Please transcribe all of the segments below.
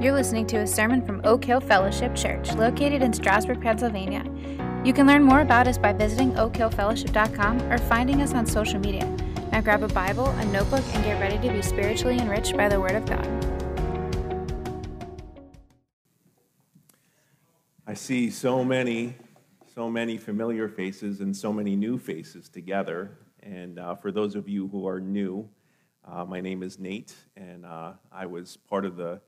You're listening to a sermon from Oak Hill Fellowship Church, located in Strasburg, Pennsylvania. You can learn more about us by visiting oakhillfellowship.com or finding us on social media. Now grab a Bible, a notebook, and get ready to be spiritually enriched by the Word of God. I see so many, so many familiar faces and so many new faces together. And uh, for those of you who are new, uh, my name is Nate, and uh, I was part of the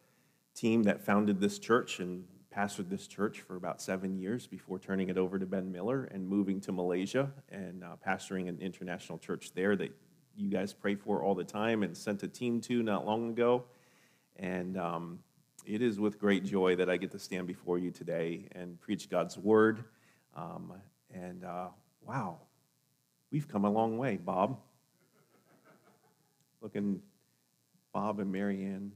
team that founded this church and pastored this church for about seven years before turning it over to Ben Miller and moving to Malaysia and uh, pastoring an international church there that you guys pray for all the time and sent a team to not long ago. And um, it is with great joy that I get to stand before you today and preach God's word. Um, and uh, wow, we've come a long way, Bob. Looking, Bob and Marianne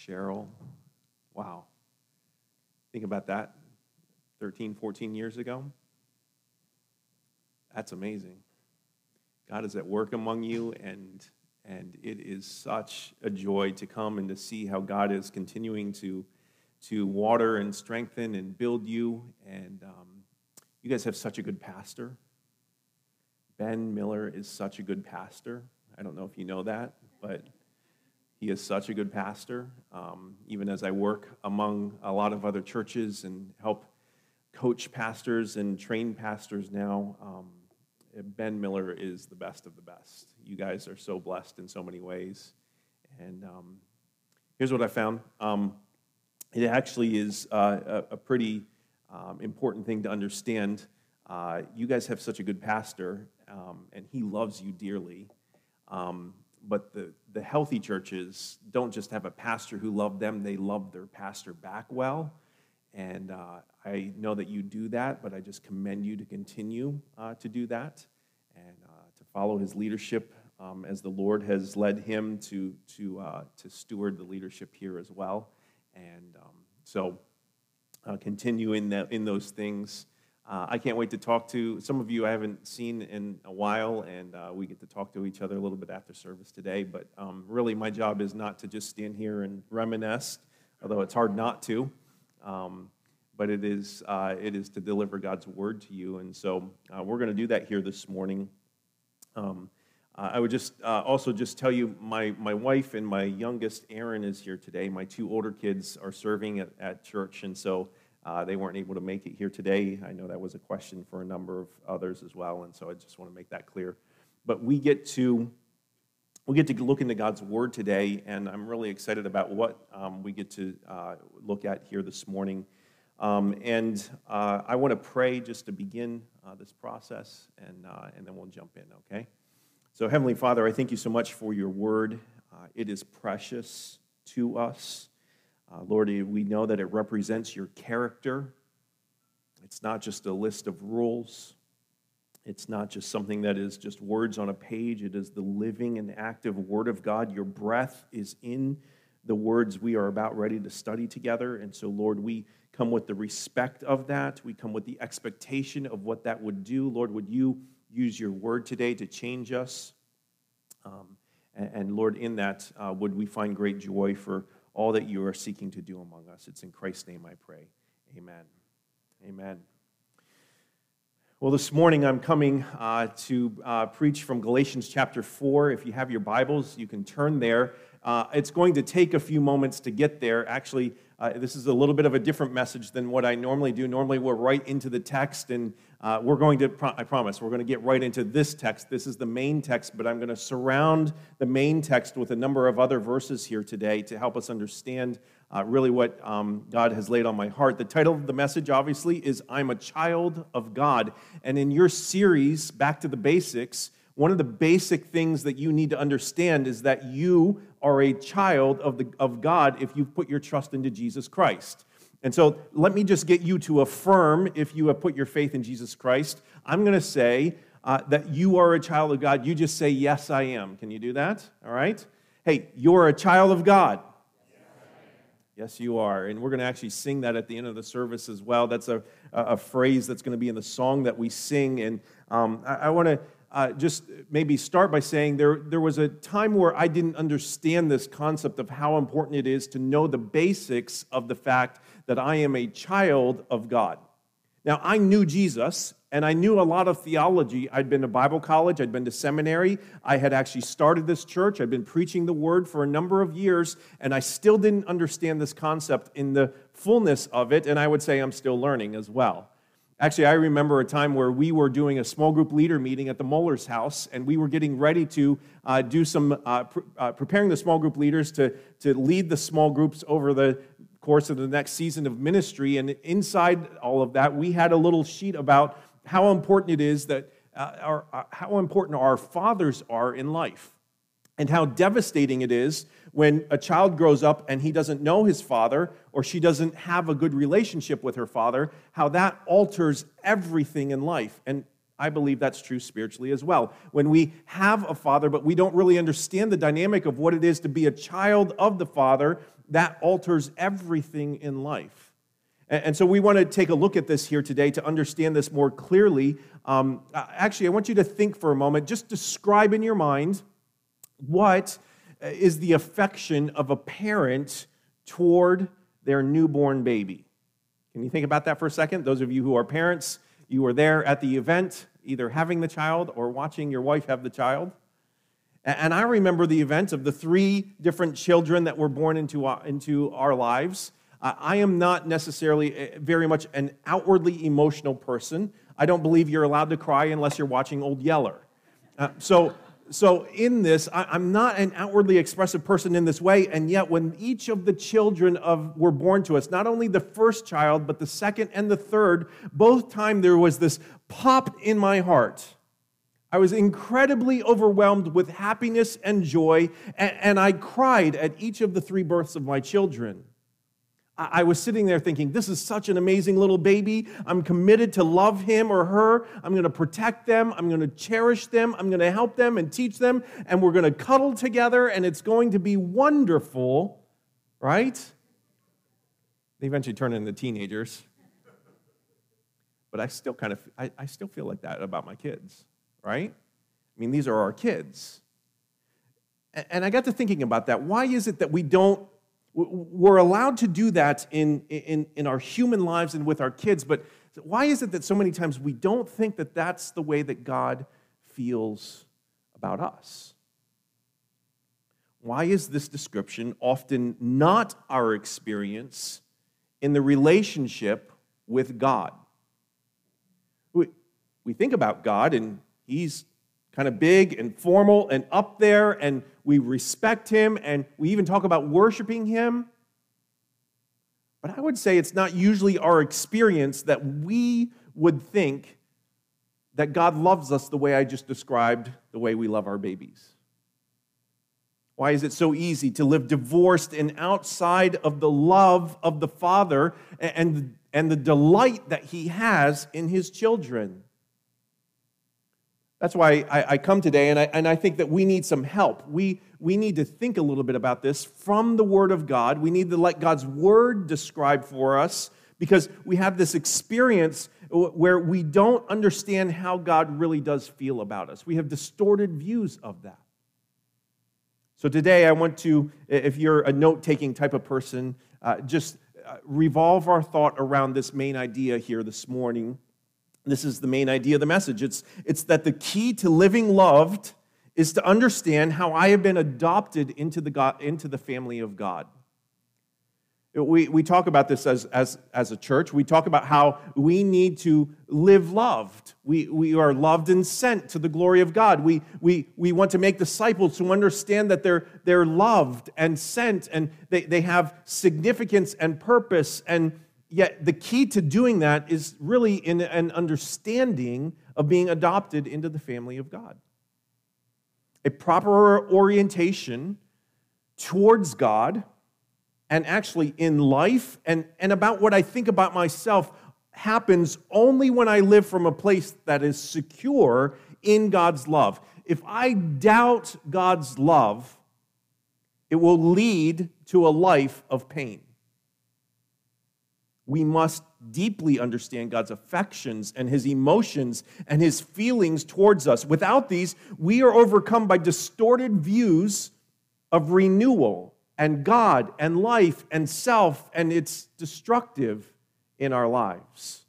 Cheryl. Wow. Think about that 13, 14 years ago. That's amazing. God is at work among you, and, and it is such a joy to come and to see how God is continuing to, to water and strengthen and build you. And um, you guys have such a good pastor. Ben Miller is such a good pastor. I don't know if you know that, but he is such a good pastor. Um, even as I work among a lot of other churches and help coach pastors and train pastors now, um, Ben Miller is the best of the best. You guys are so blessed in so many ways. And um, here's what I found um, it actually is uh, a, a, pretty um, important thing to understand. Uh, you guys have such a good pastor, um, and he loves you dearly. Um, but the, the healthy churches don't just have a pastor who loved them, they love their pastor back well. And uh, I know that you do that, but I just commend you to continue uh, to do that and uh, to follow his leadership um, as the Lord has led him to, to, uh, to steward the leadership here as well. And um, so uh, continue in, that, in those things. Uh, I can't wait to talk to some of you I haven't seen in a while, and uh, we get to talk to each other a little bit after service today. But um, really, my job is not to just stand here and reminisce, although it's hard not to. Um, but it is, uh, it is to deliver God's word to you. And so uh, we're going to do that here this morning. Um, I would just uh, also just tell you my, my wife and my youngest, Aaron, is here today. My two older kids are serving at, at church, and so uh, they weren't able to make it here today. I know that was a question for a number of others as well, and so I just want to make that clear. But we get to we get to look into God's Word today, and I'm really excited about what um, we get to uh, look at here this morning. Um, and uh, I want to pray just to begin uh, this process, and, uh, and then we'll jump in, okay? So, Heavenly Father, I thank you so much for your Word. Uh, it is precious to us. Uh, Lord, we know that it represents your character. It's not just a list of rules. It's not just something that is just words on a page. It is the living and active Word of God. Your breath is in the words we are about ready to study together. And so, Lord, we come with the respect of that. We come with the expectation of what that would do. Lord, would you use your word today to change us? Um, and, and, Lord, in that, uh, would we find great joy for all that you are seeking to do among us. It's in Christ's name I pray. Amen. Amen. Well, this morning I'm coming uh, to uh, preach from Galatians chapter 4. If you have your Bibles, you can turn there. Uh, it's going to take a few moments to get there. Actually, uh, this is a little bit of a different message than what I normally do. Normally, we're right into the text, and uh, we're going to, I promise, we're going to get right into this text. This is the main text, but I'm going to surround the main text with a number of other verses here today to help us understand uh, really what um, God has laid on my heart. The title of the message, obviously, is I'm a Child of God. And in your series, Back to the Basics, one of the basic things that you need to understand is that you are a child of, the, of God if you've put your trust into Jesus Christ. And so let me just get you to affirm if you have put your faith in Jesus Christ. I'm going to say uh, that you are a child of God. You just say, Yes, I am. Can you do that? All right? Hey, you're a child of God. Yes, you are. And we're going to actually sing that at the end of the service as well. That's a, a phrase that's going to be in the song that we sing. And um, I, I want to uh, just maybe start by saying there, there was a time where I didn't understand this concept of how important it is to know the basics of the fact that I am a child of God. Now, I knew Jesus and I knew a lot of theology. I'd been to Bible college, I'd been to seminary, I had actually started this church, I'd been preaching the word for a number of years, and I still didn't understand this concept in the fullness of it, and I would say I'm still learning as well. Actually, I remember a time where we were doing a small group leader meeting at the Muller's house, and we were getting ready to uh, do some uh, pr- uh, preparing the small group leaders to, to lead the small groups over the course of the next season of ministry. And inside all of that, we had a little sheet about how important it is that uh, our, uh, how important our fathers are in life and how devastating it is when a child grows up and he doesn't know his father or she doesn't have a good relationship with her father, how that alters everything in life. And I believe that's true spiritually as well. When we have a father, but we don't really understand the dynamic of what it is to be a child of the father, that alters everything in life. And so we want to take a look at this here today to understand this more clearly. Um, actually, I want you to think for a moment, just describe in your mind what is the affection of a parent toward their newborn baby? Can you think about that for a second? Those of you who are parents, you were there at the event, either having the child or watching your wife have the child. And I remember the event of the three different children that were born into our, into our lives. I am not necessarily eh, very much an outwardly emotional person. I don't believe you're allowed to cry unless you're watching Old Yeller. Uh, so so in this I, am not an outwardly expressive person in this way and yet when each of the children of were born to us not only the first child but the second and the third both time there was this pop in my heart. I was incredibly overwhelmed with happiness and joy and i cried at each of the three births of my children I was sitting there thinking, this is such an amazing little baby. I'm committed to love him or her. I'm going to protect them. I'm going to cherish them. I'm going to help them and teach them. And we're going to cuddle together, and it's going to be wonderful, right? They eventually turn into teenagers. But I still kind of, I, I still feel like that about my kids, right? I mean, these are our kids. And I got to thinking about that. Why is it that we don't we're allowed to do that in, in, in our human lives and with our kids, but why is it that so many times we don't think that that's the way that God feels about us? Why is this description often not our experience in the relationship with God? We, we think about God and He's kind of big and formal and up there, and we respect him, and we even talk about worshiping him. But I would say it's not usually our experience that we would think that God loves us the way I just described the way we love our babies. Why is it so easy to live divorced and outside of the love of the Father and, and the delight that He has in His children? That's why I, I, come today, and I, and I think that we need some help. We, we need to think a little bit about this from the Word of God. We need to let God's Word describe for us because we have this experience where we don't understand how God really does feel about us. We have distorted views of that. So today, I want to, if you're a note taking type of person, uh, just uh, revolve our thought around this main idea here this morning this is the main idea of the message. It's, it's that the key to living loved is to understand how I have been adopted into the, God, into the family of God. We, we talk about this as, as, as a church. We talk about how we need to live loved. We, we are loved and sent to the glory of God. We, we, we want to make disciples who understand that they're, they're loved and sent and they, they have significance and purpose and, Yet the key to doing that is really in an understanding of being adopted into the family of God. A proper orientation towards God and actually in life and, and about what I think about myself happens only when I live from a place that is secure in God's love. If I doubt God's love, it will lead to a life of pain we must deeply understand God's affections and his emotions and his feelings towards us. Without these, we are overcome by distorted views of renewal and God and life and self, and it's destructive in our lives.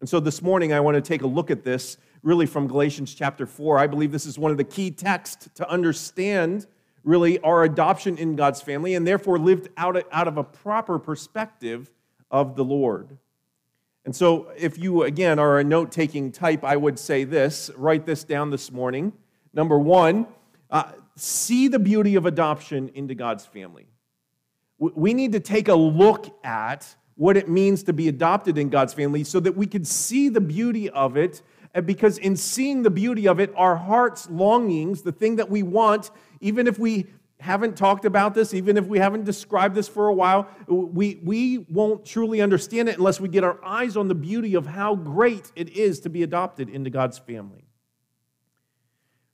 And so this morning, I want to take a look at this really from Galatians chapter 4. I believe this is one of the key texts to understand really our adoption in God's family and therefore lived out, out of a proper perspective of the Lord. And so, if you again are a note taking type, I would say this write this down this morning. Number one, uh, see the beauty of adoption into God's family. We need to take a look at what it means to be adopted in God's family so that we can see the beauty of it. Because in seeing the beauty of it, our heart's longings, the thing that we want, even if we haven't talked about this, even if we haven't described this for a while, we, we won't truly understand it unless we get our eyes on the beauty of how great it is to be adopted into God's family.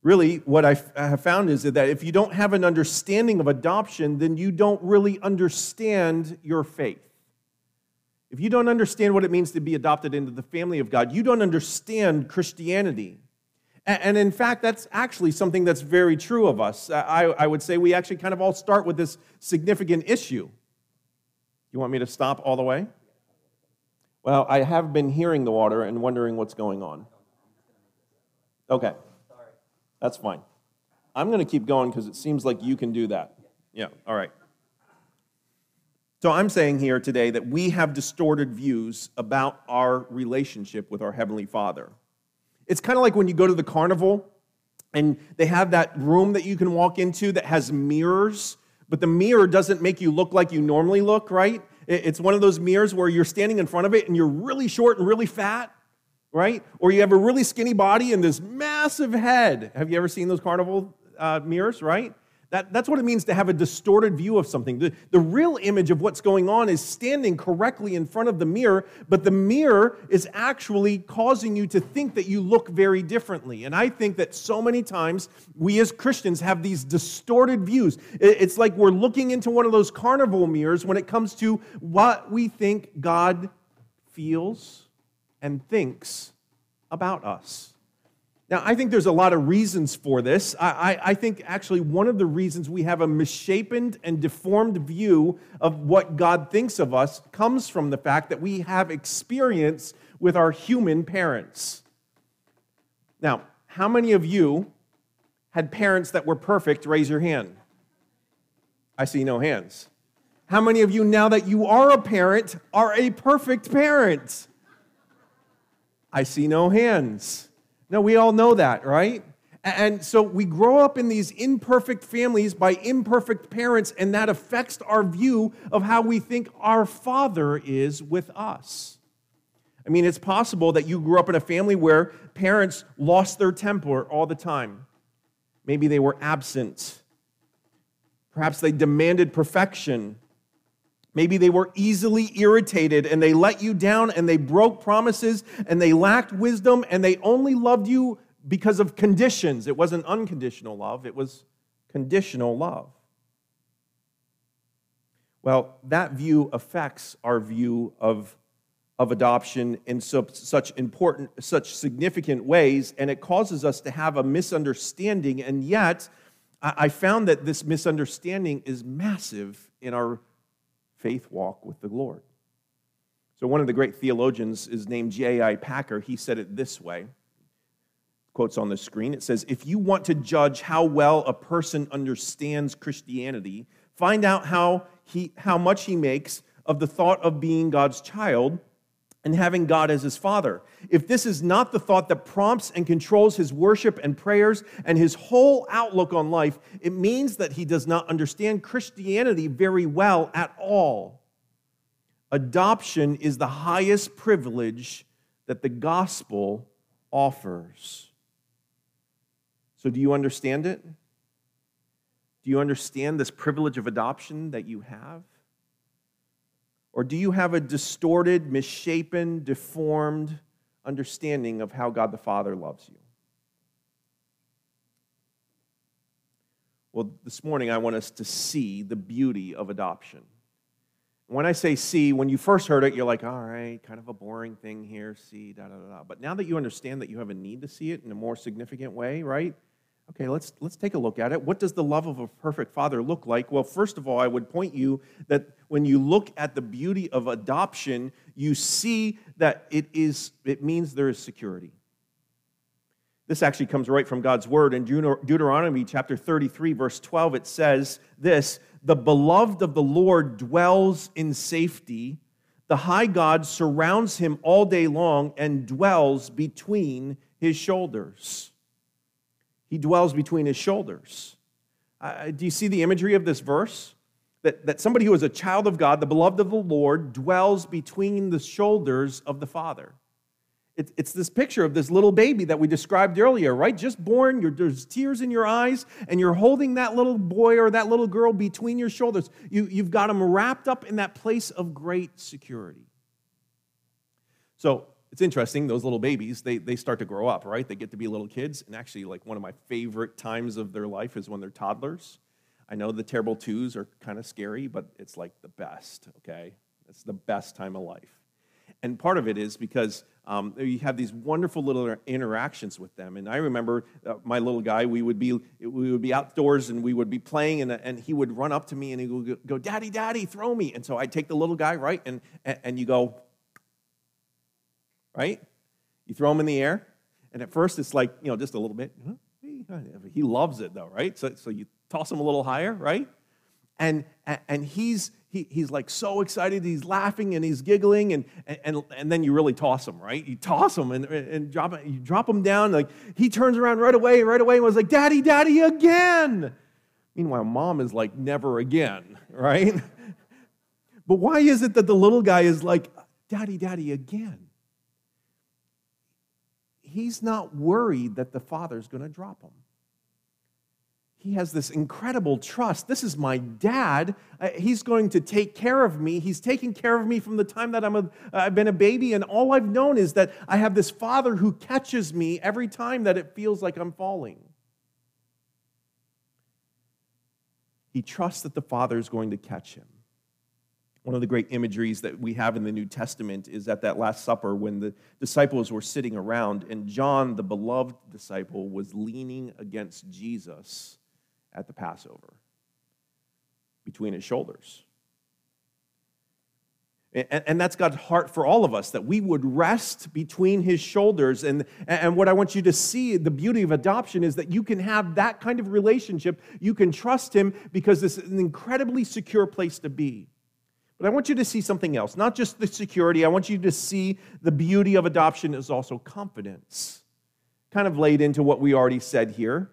Really, what I have found is that if you don't have an understanding of adoption, then you don't really understand your faith. If you don't understand what it means to be adopted into the family of God, you don't understand Christianity. And in fact, that's actually something that's very true of us. Uh, I, I would say we actually kind of all start with this significant issue. You want me to stop all the way? Well, I have been hearing the water and wondering what's going on. Okay. That's fine. I'm going to keep going because it seems like you can do that. Yeah, all right. So I'm saying here today that we have distorted views about our relationship with our Heavenly Father. It's kind of like when you go to the carnival and they have that room that you can walk into that has mirrors, but the mirror doesn't make you look like you normally look, right? It's one of those mirrors where you're standing in front of it and you're really short and really fat, right? Or you have a really skinny body and this massive head. Have you ever seen those carnival uh, mirrors, right? That, that's what it means to have a distorted view of something. The, the real image of what's going on is standing correctly in front of the mirror, but the mirror is actually causing you to think that you look very differently. And I think that so many times we as Christians have these distorted views. It's like we're looking into one of those carnival mirrors when it comes to what we think God feels and thinks about us. Now, I think there's a lot of reasons for this. I, I, I, think actually one of the reasons we have a misshapen and deformed view of what God thinks of us comes from the fact that we have experience with our human parents. Now, how many of you had parents that were perfect? Raise your hand. I see no hands. How many of you, now that you are a parent, are a perfect parent? I see no hands. No, we all know that, right? And so we grow up in these imperfect families by imperfect parents, and that affects our view of how we think our Father is with us. I mean, it's possible that you grew up in a family where parents lost their temper all the time. Maybe they were absent. Perhaps they demanded perfection. Maybe they were easily irritated and they let you down and they broke promises and they lacked wisdom and they only loved you because of conditions. It wasn't unconditional love, it was conditional love. Well, that view affects our view of, of adoption in so, such important, such significant ways, and it causes us to have a misunderstanding. And yet, I found that this misunderstanding is massive in our faith walk with the Lord. So, one of the great theologians is named J.I. Packer. He said it this way quotes on the screen. It says, If you want to judge how well a person understands Christianity, find out how, he, how much he makes of the thought of being God's child and having God as his father. If this is not the thought that prompts and controls his worship and prayers and his whole outlook on life, it means that he does not understand Christianity very well at all. Adoption is the highest privilege that the gospel offers. So, do you understand it? Do you understand this privilege of adoption that you have? Or do you have a distorted, misshapen, deformed understanding of how God the Father loves you? Well, this morning I want us to see the beauty of adoption. When I say see, when you first heard it, you're like, all right, kind of a boring thing here, see, da da da. But now that you understand that you have a need to see it in a more significant way, right? Okay, let's, let's take a look at it. What does the love of a perfect father look like? Well, first of all, I would point you that when you look at the beauty of adoption, you see that it, is, it means there is security. This actually comes right from God's word. In Deuteronomy chapter 33, verse 12, it says this The beloved of the Lord dwells in safety. The high God surrounds him all day long and dwells between his shoulders. He dwells between his shoulders. Uh, do you see the imagery of this verse? That, that somebody who is a child of God, the beloved of the Lord, dwells between the shoulders of the Father. It, it's this picture of this little baby that we described earlier, right? Just born, there's tears in your eyes, and you're holding that little boy or that little girl between your shoulders. You, you've got them wrapped up in that place of great security. So it's interesting, those little babies, they, they start to grow up, right? They get to be little kids. And actually, like one of my favorite times of their life is when they're toddlers. I know the terrible twos are kind of scary, but it's like the best, okay? It's the best time of life. And part of it is because um, you have these wonderful little interactions with them. And I remember uh, my little guy, we would, be, we would be outdoors and we would be playing, and, and he would run up to me and he would go, Daddy, Daddy, throw me. And so I'd take the little guy, right? And, and you go, right? You throw him in the air, and at first it's like, you know, just a little bit. He loves it though, right? So, so you toss him a little higher, right? And, and he's, he, he's like so excited, he's laughing and he's giggling, and, and, and then you really toss him, right? You toss him and, and drop, you drop him down. Like he turns around right away, right away, and was like, Daddy, Daddy, again. Meanwhile, mom is like, never again, right? but why is it that the little guy is like, Daddy, Daddy, again? he's not worried that the father's going to drop him. He has this incredible trust. This is my dad. Uh, he's going to take care of me. He's taken care of me from the time that I'm a, I've been a baby, and all I've known is that I have this father who catches me every time that it feels like I'm falling. He trusts that the father is going to catch him. One of the great imageries that we have in the New Testament is at that Last Supper when the disciples were sitting around, and John, the beloved disciple, was leaning against Jesus at the Passover between his shoulders. And, that's God's heart for all of us, that we would rest between his shoulders. And, and what I want you to see, the beauty of adoption, is that you can have that kind of relationship. You can trust him because this is an incredibly secure place to be. But I want you to see something else, not just the security. I want you to see the beauty of adoption is also confidence. Kind of laid into what we already said here.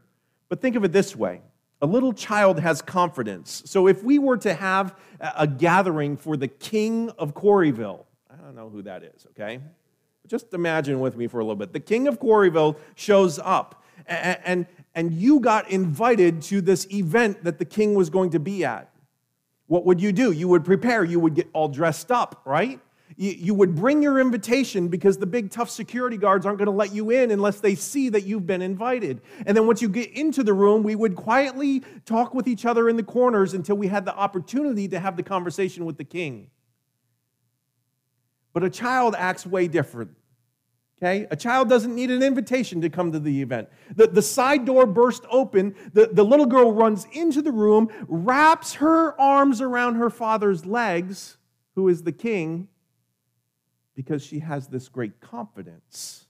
But think of it this way a little child has confidence. So if we were to have a gathering for the king of Quarryville, I don't know who that is, okay? Just imagine with me for a little bit. The king of Quarryville shows up, and, and, and you got invited to this event that the king was going to be at what would you do? You would prepare, you would get all dressed up, right? You, you would bring your invitation because the big tough security guards aren't going to let you in unless they see that you've been invited. And then once you get into the room, we would quietly talk with each other in the corners until we had the opportunity to have the conversation with the king. But a child acts way different. Okay? A child doesn't need an invitation to come to the event. The, the side door burst open. The, the little girl runs into the room, wraps her arms around her father's legs, who is the king, because she has this great confidence.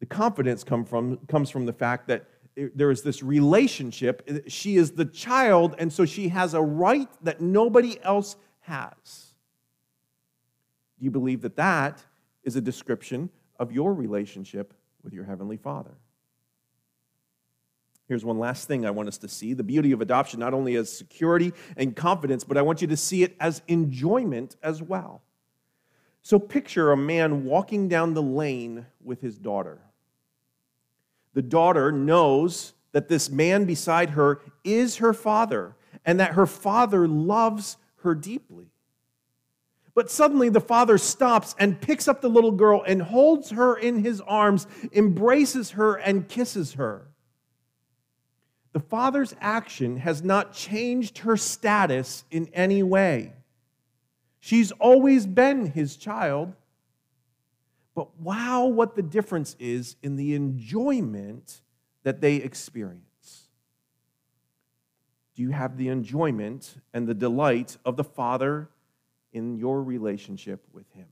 The confidence come from, comes from the fact that there is this relationship. She is the child, and so she has a right that nobody else has. Do you believe that that is a description of your relationship with your Heavenly Father. Here's one last thing I want us to see the beauty of adoption, not only as security and confidence, but I want you to see it as enjoyment as well. So picture a man walking down the lane with his daughter. The daughter knows that this man beside her is her father and that her father loves her deeply. But suddenly the father stops and picks up the little girl and holds her in his arms, embraces her, and kisses her. the father's action has not changed her status in any way. She's always been his child. But wow, what the difference is in the enjoyment that they experience. Do you have the enjoyment and the delight of the Father in your relationship with Him?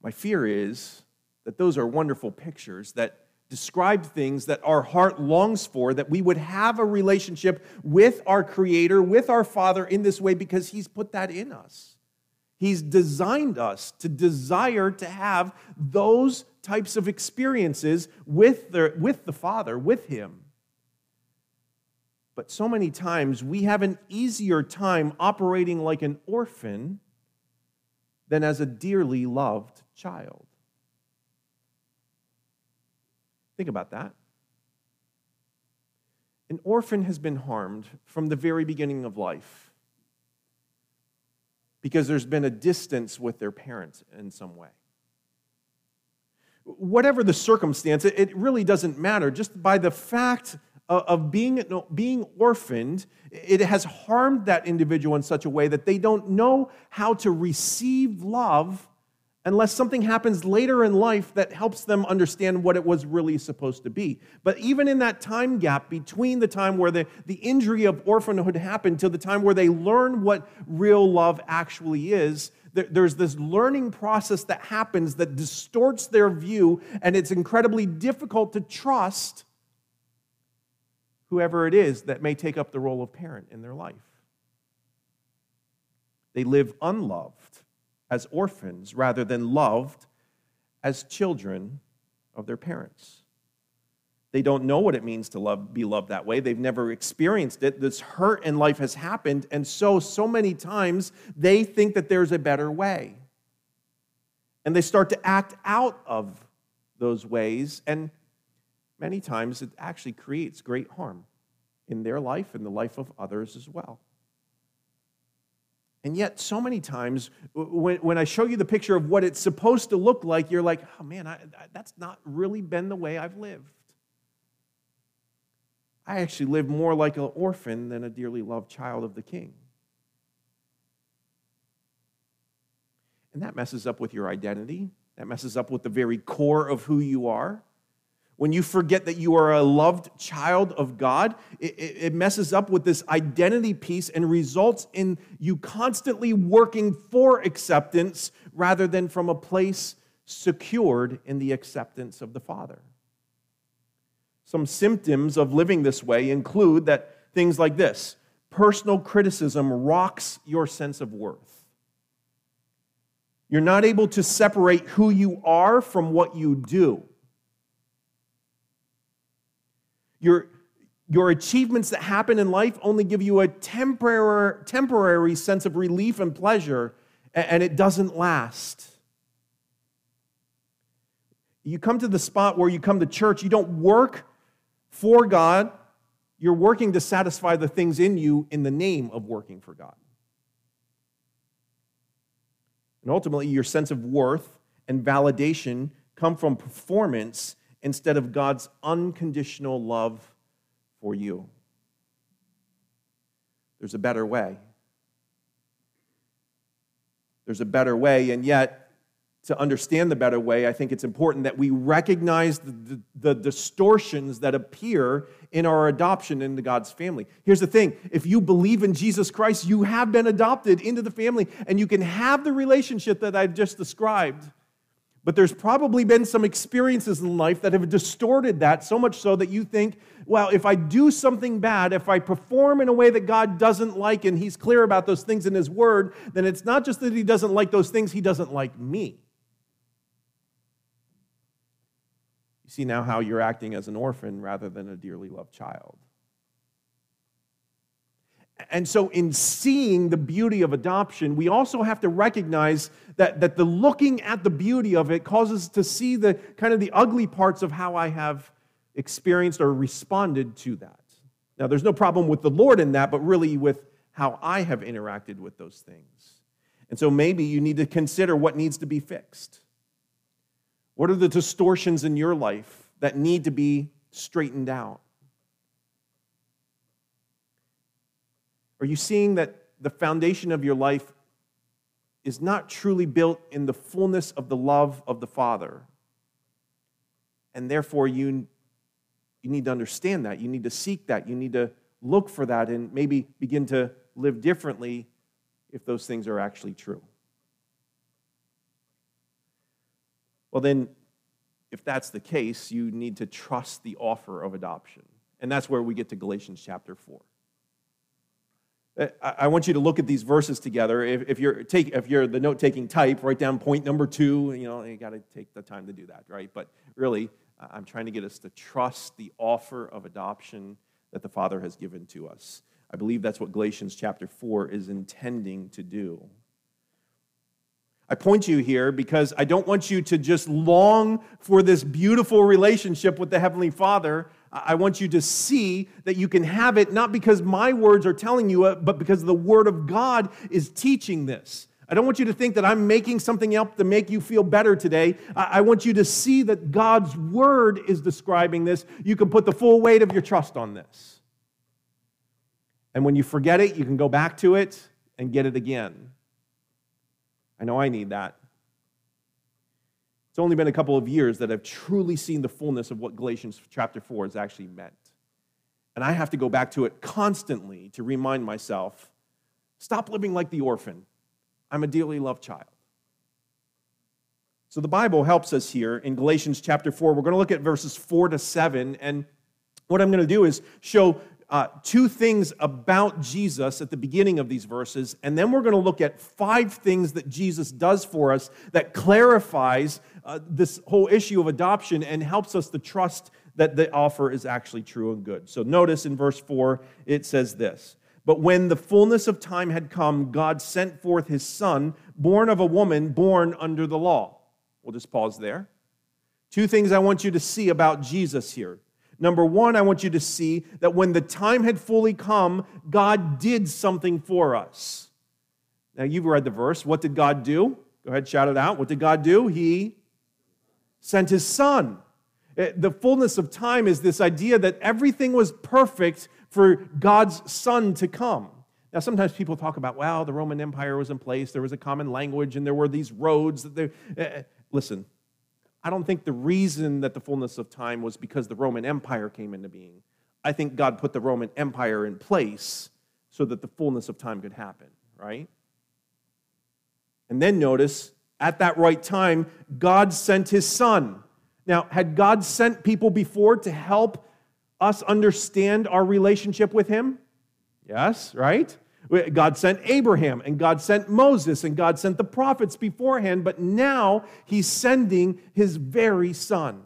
My fear is that those are wonderful pictures that describe things that our heart longs for, that we would have a relationship with our Creator, with our Father in this way because He's put that in us. He's designed us to desire to have those types of experiences with the, with the Father, with Him. But so many times we have an easier time operating like an orphan than as a dearly loved child. Think about that. An orphan has been harmed from the very beginning of life because there's been a distance with their parents in some way. Whatever the circumstance, it really doesn't matter. Just by the fact of being, being orphaned, it has harmed that individual in such a way that they don't know how to receive love unless something happens later in life that helps them understand what it was really supposed to be. But even in that time gap between the time where the, the injury of orphanhood happened to the time where they learn what real love actually is, there's this learning process that happens that distorts their view, and it's incredibly difficult to trust whoever it is that may take up the role of parent in their life. They live unloved as orphans rather than loved as children of their parents. They don't know what it means to love, be loved that way. They've never experienced it. This hurt in life has happened. And so, so many times, they think that there's a better way. And they start to act out of those ways. And many times it actually creates great harm in their life and the life of others as well. And yet, so many times, when, when I show you the picture of what it's supposed to look like, you're like, oh man, I, that's not really been the way I've lived. I actually live more like an orphan than a dearly loved child of the king. And that messes up with your identity. That messes up with the very core of who you are when you forget that you are a loved child of God, it, it, messes up with this identity piece and results in you constantly working for acceptance rather than from a place secured in the acceptance of the Father. Some symptoms of living this way include that things like this personal criticism rocks your sense of worth. You're not able to separate who you are from what you do. Your, your achievements that happen in life only give you a temporary, temporary sense of relief and pleasure, and it doesn't last. You come to the spot where you come to church, you don't work for God, you're working to satisfy the things in you in the name of working for God. And ultimately, your sense of worth and validation come from performance instead of God's unconditional love for you. There's a better way. There's a better way, and yet, to understand the better way, I think it's important that we recognize the, the, the, distortions that appear in our adoption into God's family. Here's the thing if you believe in Jesus Christ, you have been adopted into the family, and you can have the relationship that I've just described. But there's probably been some experiences in life that have distorted that so much so that you think, well, if I do something bad, if I perform in a way that God doesn't like, and He's clear about those things in His Word, then it's not just that He doesn't like those things, He doesn't like me. You see now how you're acting as an orphan rather than a dearly loved child. And so, in seeing the beauty of adoption, we also have to recognize that, that the looking at the beauty of it causes us to see the kind of the ugly parts of how I have experienced or responded to that. Now, there's no problem with the Lord in that, but really with how I have interacted with those things. And so, maybe you need to consider what needs to be fixed. What are the distortions in your life that need to be straightened out? Are you seeing that the foundation of your life is not truly built in the fullness of the love of the Father? And therefore, you, you need to understand that. You need to seek that. You need to look for that and maybe begin to live differently if those things are actually true. Well, then, if that's the case, you need to trust the offer of adoption. And that's where we get to Galatians chapter 4. Uh, I want you to look at these verses together. If, you're, take, if you're the note taking type, write down point number two. You know, you got to take the time to do that, right? But really, I'm trying to get us to trust the offer of adoption that the Father has given to us. I believe that's what Galatians chapter 4 is intending to do. I point you here because I don't want you to just long for this beautiful relationship with the Heavenly Father. I want you to see that you can have it not because my words are telling you uh, but because the Word of God is teaching this. I don't want you to think that I'm making something up to make you feel better today. I want you to see that God's Word is describing this. You can put the full weight of your trust on this. And when you forget it, you can go back to it and get it again. I know I need that. It's only been a couple of years that I've truly seen the fullness of what Galatians chapter 4 has actually meant. And I have to go back to it constantly to remind myself stop living like the orphan. I'm a dearly loved child. So the Bible helps us here in Galatians chapter 4. We're going to look at verses 4 to 7. And what I'm going to do is show uh, two things about Jesus at the beginning of these verses, and then we're going to look at five things that Jesus does for us that clarifies uh, this whole issue of adoption and helps us to trust that the offer is actually true and good. So notice in verse 4, it says this But when the fullness of time had come, God sent forth his son, born of a woman, born under the law. We'll just pause there. Two things I want you to see about Jesus here. Number one, I want you to see that when the time had fully come, God did something for us. Now, you've read the verse. What did God do? Go ahead, shout it out. What did God do? He sent his son. Eh, the fullness of time is this idea that everything was perfect for God's son to come. Now, sometimes people talk about, wow, the Roman Empire was in place, there was a common language, and there were these roads that they. Uh, listen, I don't think the reason that the fullness of time was because the Roman Empire came into being. I think God put the Roman Empire in place so that the fullness of time could happen, right? And then notice, at that right time, God sent his son. Now, had God sent people before to help us understand our relationship with him? Yes, right? God sent Abraham and God sent Moses and God sent the prophets beforehand, but now he's sending his very son.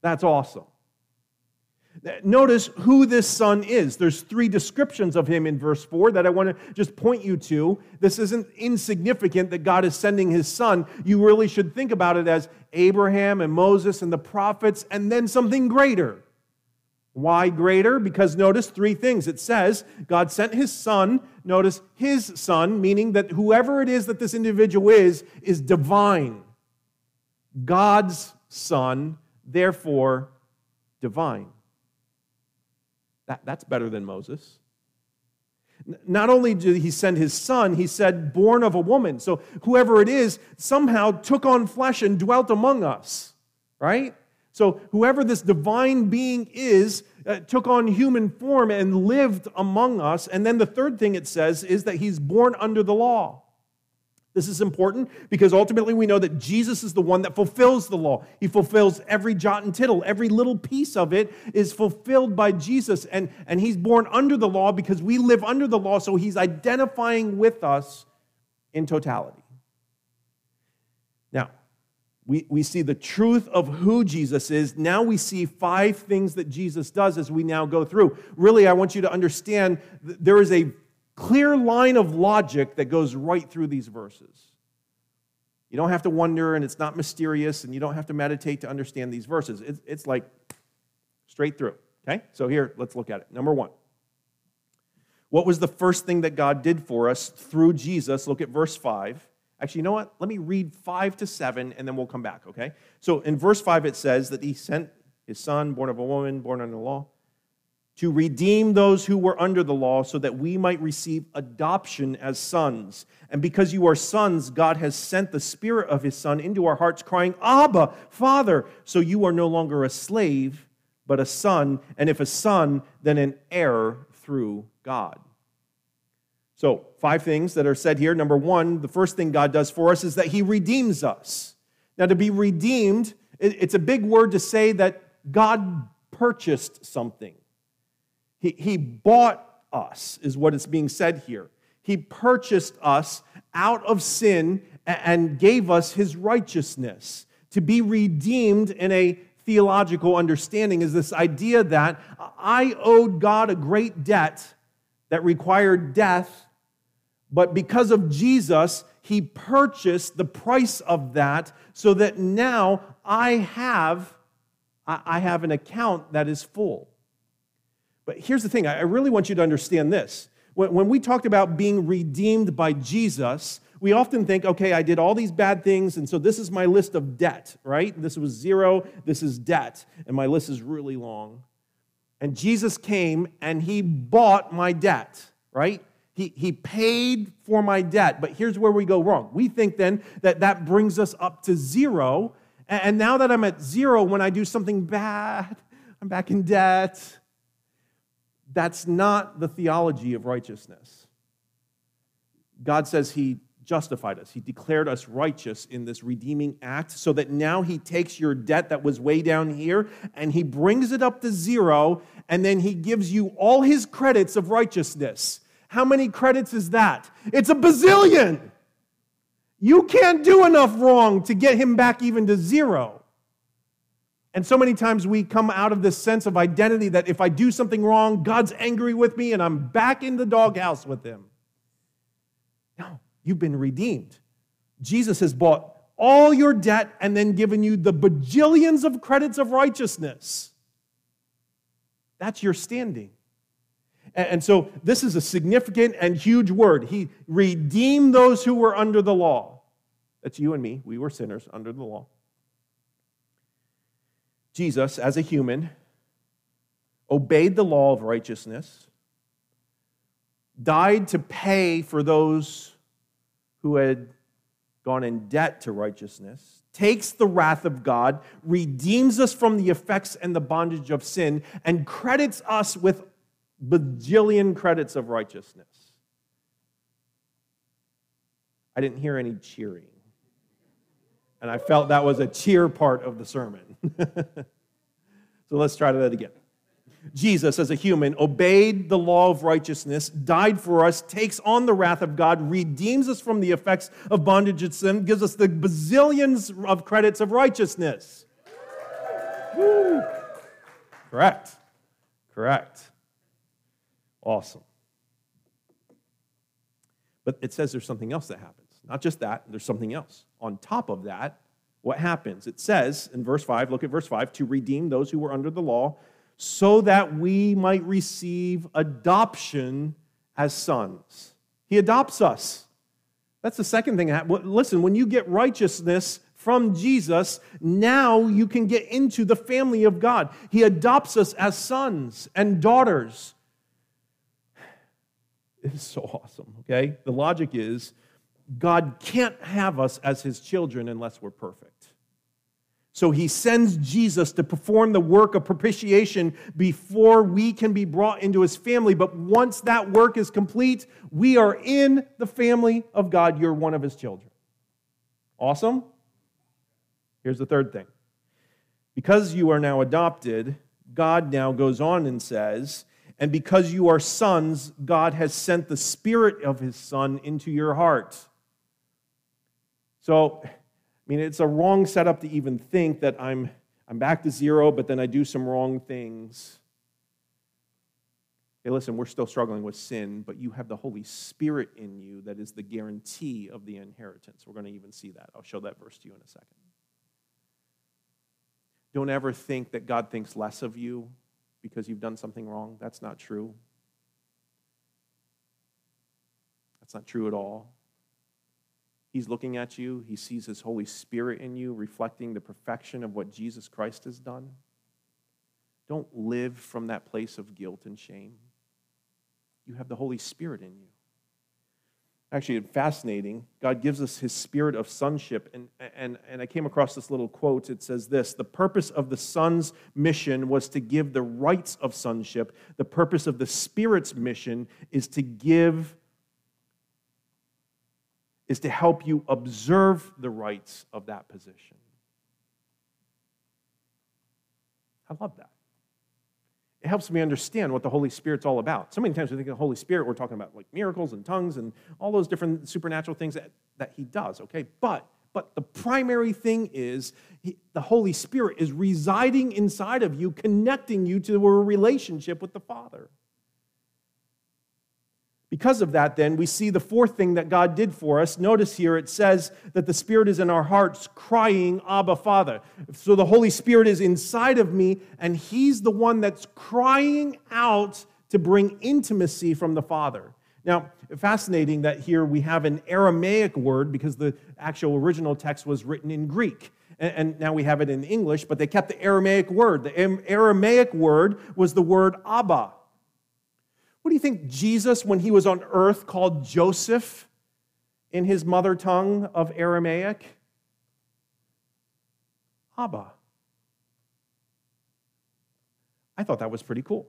That's awesome. Notice who this son is. There's three descriptions of him in verse 4 that I want to just point you to. This isn't insignificant that God is sending his son. You really should think about it as Abraham and Moses and the prophets, and then something greater. Why greater? Because notice three things. It says God sent his son. Notice his son, meaning that whoever it is that this individual is, is divine. God's son, therefore divine. That, that's better than Moses. Not only did he send his son, he said, born of a woman. So whoever it is somehow took on flesh and dwelt among us, right? So, whoever this divine being is, uh, took on human form and lived among us. And then the third thing it says is that he's born under the law. This is important because ultimately we know that Jesus is the one that fulfills the law. He fulfills every jot and tittle, every little piece of it is fulfilled by Jesus. And, and he's born under the law because we live under the law, so he's identifying with us in totality. Now, we, we see the truth of who Jesus is. Now we see five things that Jesus does as we now go through. Really, I want you to understand there is a clear line of logic that goes right through these verses. You don't have to wonder, and it's not mysterious, and you don't have to meditate to understand these verses. It's, it's like straight through. Okay? So here, let's look at it. Number one. What was the first thing that God did for us through Jesus? Look at verse 5. Actually, you know what? Let me read 5 to 7 and then we'll come back, okay? So in verse 5, it says that he sent his son, born of a woman, born under the law, to redeem those who were under the law, so that we might receive adoption as sons. And because you are sons, God has sent the Spirit of his Son into our hearts, crying, Abba, Father. So you are no longer a slave, but a son. And if a son, then an heir through God. So, five things that are said here. Number one, the first thing God does for us is that He redeems us. Now, to be redeemed, it's a big word to say that God purchased something. He, he bought us, is what is being said here. He purchased us out of sin and gave us His righteousness. To be redeemed in a theological understanding is this idea that I owed God a great debt that required death but because of Jesus, he purchased the price of that so that now I have, I have an account that is full. But here's the thing I really want you to understand this. When we talked about being redeemed by Jesus, we often think, okay, I did all these bad things, and so this is my list of debt, right? This was zero, this is debt, and my list is really long. And Jesus came and he bought my debt, right? He, he paid for my debt. But here's where we go wrong. We think then that that brings us up to zero. And now that I'm at zero, when I do something bad, I'm back in debt. That's not the theology of righteousness. God says He justified us. He declared us righteous in this redeeming act so that now He takes your debt that was way down here and He brings it up to zero, and then He gives you all His credits of righteousness. How many credits is that? It's a bazillion. You can't do enough wrong to get him back even to zero. And so many times we come out of this sense of identity that if I do something wrong, God's angry with me and I'm back in the doghouse with him. No, you've been redeemed. Jesus has bought all your debt and then given you the bajillions of credits of righteousness. That's your standing. And so this is a significant and huge word. He redeemed those who were under the law. That's you and me. We were sinners under the law. Jesus, as a human, obeyed the law of righteousness, died to pay for those who had gone in debt to righteousness, takes the wrath of God, redeems us from the effects and the bondage of sin, and credits us with bajillion credits of righteousness. I didn't hear any cheering. And I felt that was a cheer part of the sermon. so let's try that again. Jesus, as a human, obeyed the law of righteousness, died for us, takes on the wrath of God, redeems us from the effects of bondage and sin, gives us the bazillions of credits of righteousness. Woo. Correct. Correct. Awesome. But it says there's something else that happens. Not just that, there's something else. On top of that, what happens? It says in verse 5, look at verse 5, to redeem those who were under the law, so that we might receive adoption as sons. He adopts us. That's the second thing. Listen, when you get righteousness from Jesus, now you can get into the family of God. He adopts us as sons and daughters. It is so awesome, okay? The logic is God can't have us as his children unless we're perfect. So he sends Jesus to perform the work of propitiation before we can be brought into his family. But once that work is complete, we are in the family of God. You're one of his children. Awesome? Here's the third thing. Because you are now adopted, God now goes on and says, and because you are sons, God has sent the Spirit of His Son into your heart. So, I mean, it's a wrong setup to even think that I'm, I'm back to zero, but then I do some wrong things. Hey, listen, we're still struggling with sin, but you have the Holy Spirit in you that is the guarantee of the inheritance. We're going to even see that. I'll show that verse to you in a second. Don't ever think that God thinks less of you because you've done something wrong. That's not true. That's not true at all. He's looking at you, he sees his Holy Spirit in you, reflecting the perfection of what Jesus Christ has done. don't live from that place of guilt and shame. You have the Holy Spirit in you. Actually, fascinating. God gives us his spirit of sonship. And, and, and I came across this little quote. It says this The purpose of the Son's mission was to give the rights of sonship. The purpose of the Spirit's mission is to give, is to help you observe the rights of that position. I love that it helps me understand what the Holy Spirit's all about. So many times we think of the Holy Spirit, we're talking about like miracles and tongues and all those different supernatural things that, that He does, okay? But but the primary thing is he, the Holy Spirit is residing inside of you, connecting you to a relationship with the Father. Because of that, then, we see the fourth thing that God did for us. Notice here it says that the Spirit is in our hearts crying, Abba, Father. So the Holy Spirit is inside of me, and He's the one that's crying out to bring intimacy from the Father. Now, fascinating that here we have an Aramaic word because the actual original text was written in Greek. And now we have it in English, but they kept the Aramaic word. The Aramaic word was the word Abba. What do you think Jesus, when he was on earth, called Joseph in his mother tongue of Aramaic? Abba. I thought that was pretty cool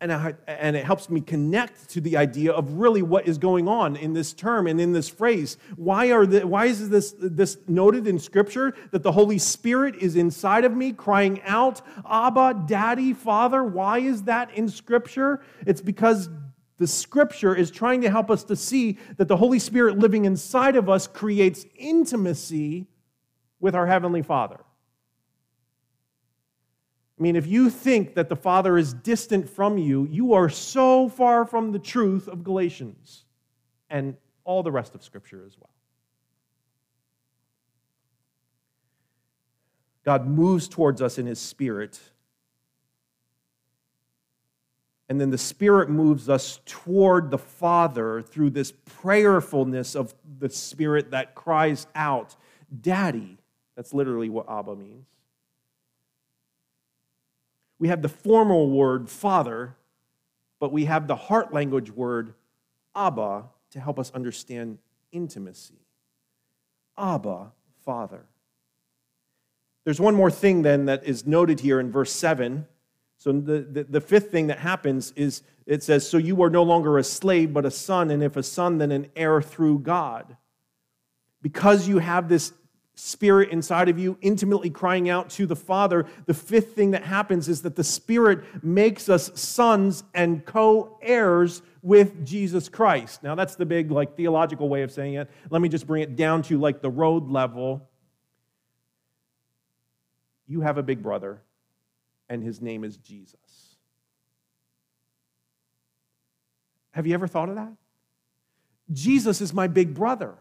and, I, and it helps me connect to the idea of really what is going on in this term and in this phrase. Why, are the, why is this, this noted in Scripture that the Holy Spirit is inside of me crying out, Abba, Daddy, Father? Why is that in Scripture? It's because the Scripture is trying to help us to see that the Holy Spirit living inside of us creates intimacy with our Heavenly Father. I mean, if you think that the Father is distant from you, you are so far from the truth of Galatians and all the rest of Scripture as well. God moves towards us in His Spirit. And then the Spirit moves us toward the Father through this prayerfulness of the Spirit that cries out, Daddy. That's literally what Abba means we have the formal word father, but we have the heart language word Abba to help us understand intimacy. Abba, Father. There's one more thing then that is noted here in verse 7. So the, the, the, fifth thing that happens is it says, So you are no longer a slave, but a son, and if a son, then an heir through God. Because you have this Spirit inside of you, intimately crying out to the Father. The fifth thing that happens is that the Spirit makes us sons and co heirs with Jesus Christ. Now, that's the big, like, theological way of saying it. Let me just bring it down to, like, the road level. You have a big brother, and his name is Jesus. Have you ever thought of that? Jesus is my big brother.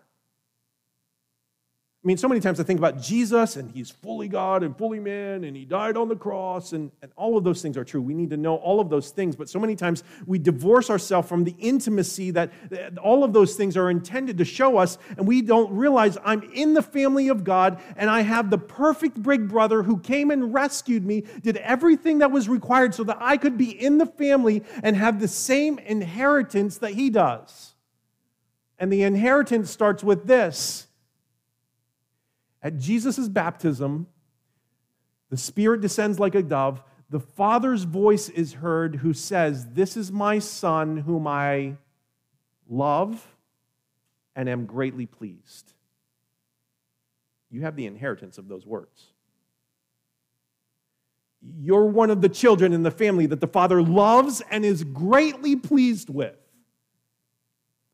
I mean, so many times I think about Jesus and he's fully God and fully man and he died on the cross and, and all of those things are true. We need to know all of those things, but so many times we divorce ourselves from the intimacy that, that all of those things are intended to show us, and we don't realize I'm in the family of God and I have the perfect big brother who came and rescued me, did everything that was required so that I could be in the family and have the same inheritance that he does. And the inheritance starts with this at Jesus' baptism, the Spirit descends like a dove. The Father's voice is heard who says, This is my Son whom I love and am greatly pleased. You have the inheritance of those words. You're one of the children in the family that the Father loves and is greatly pleased with.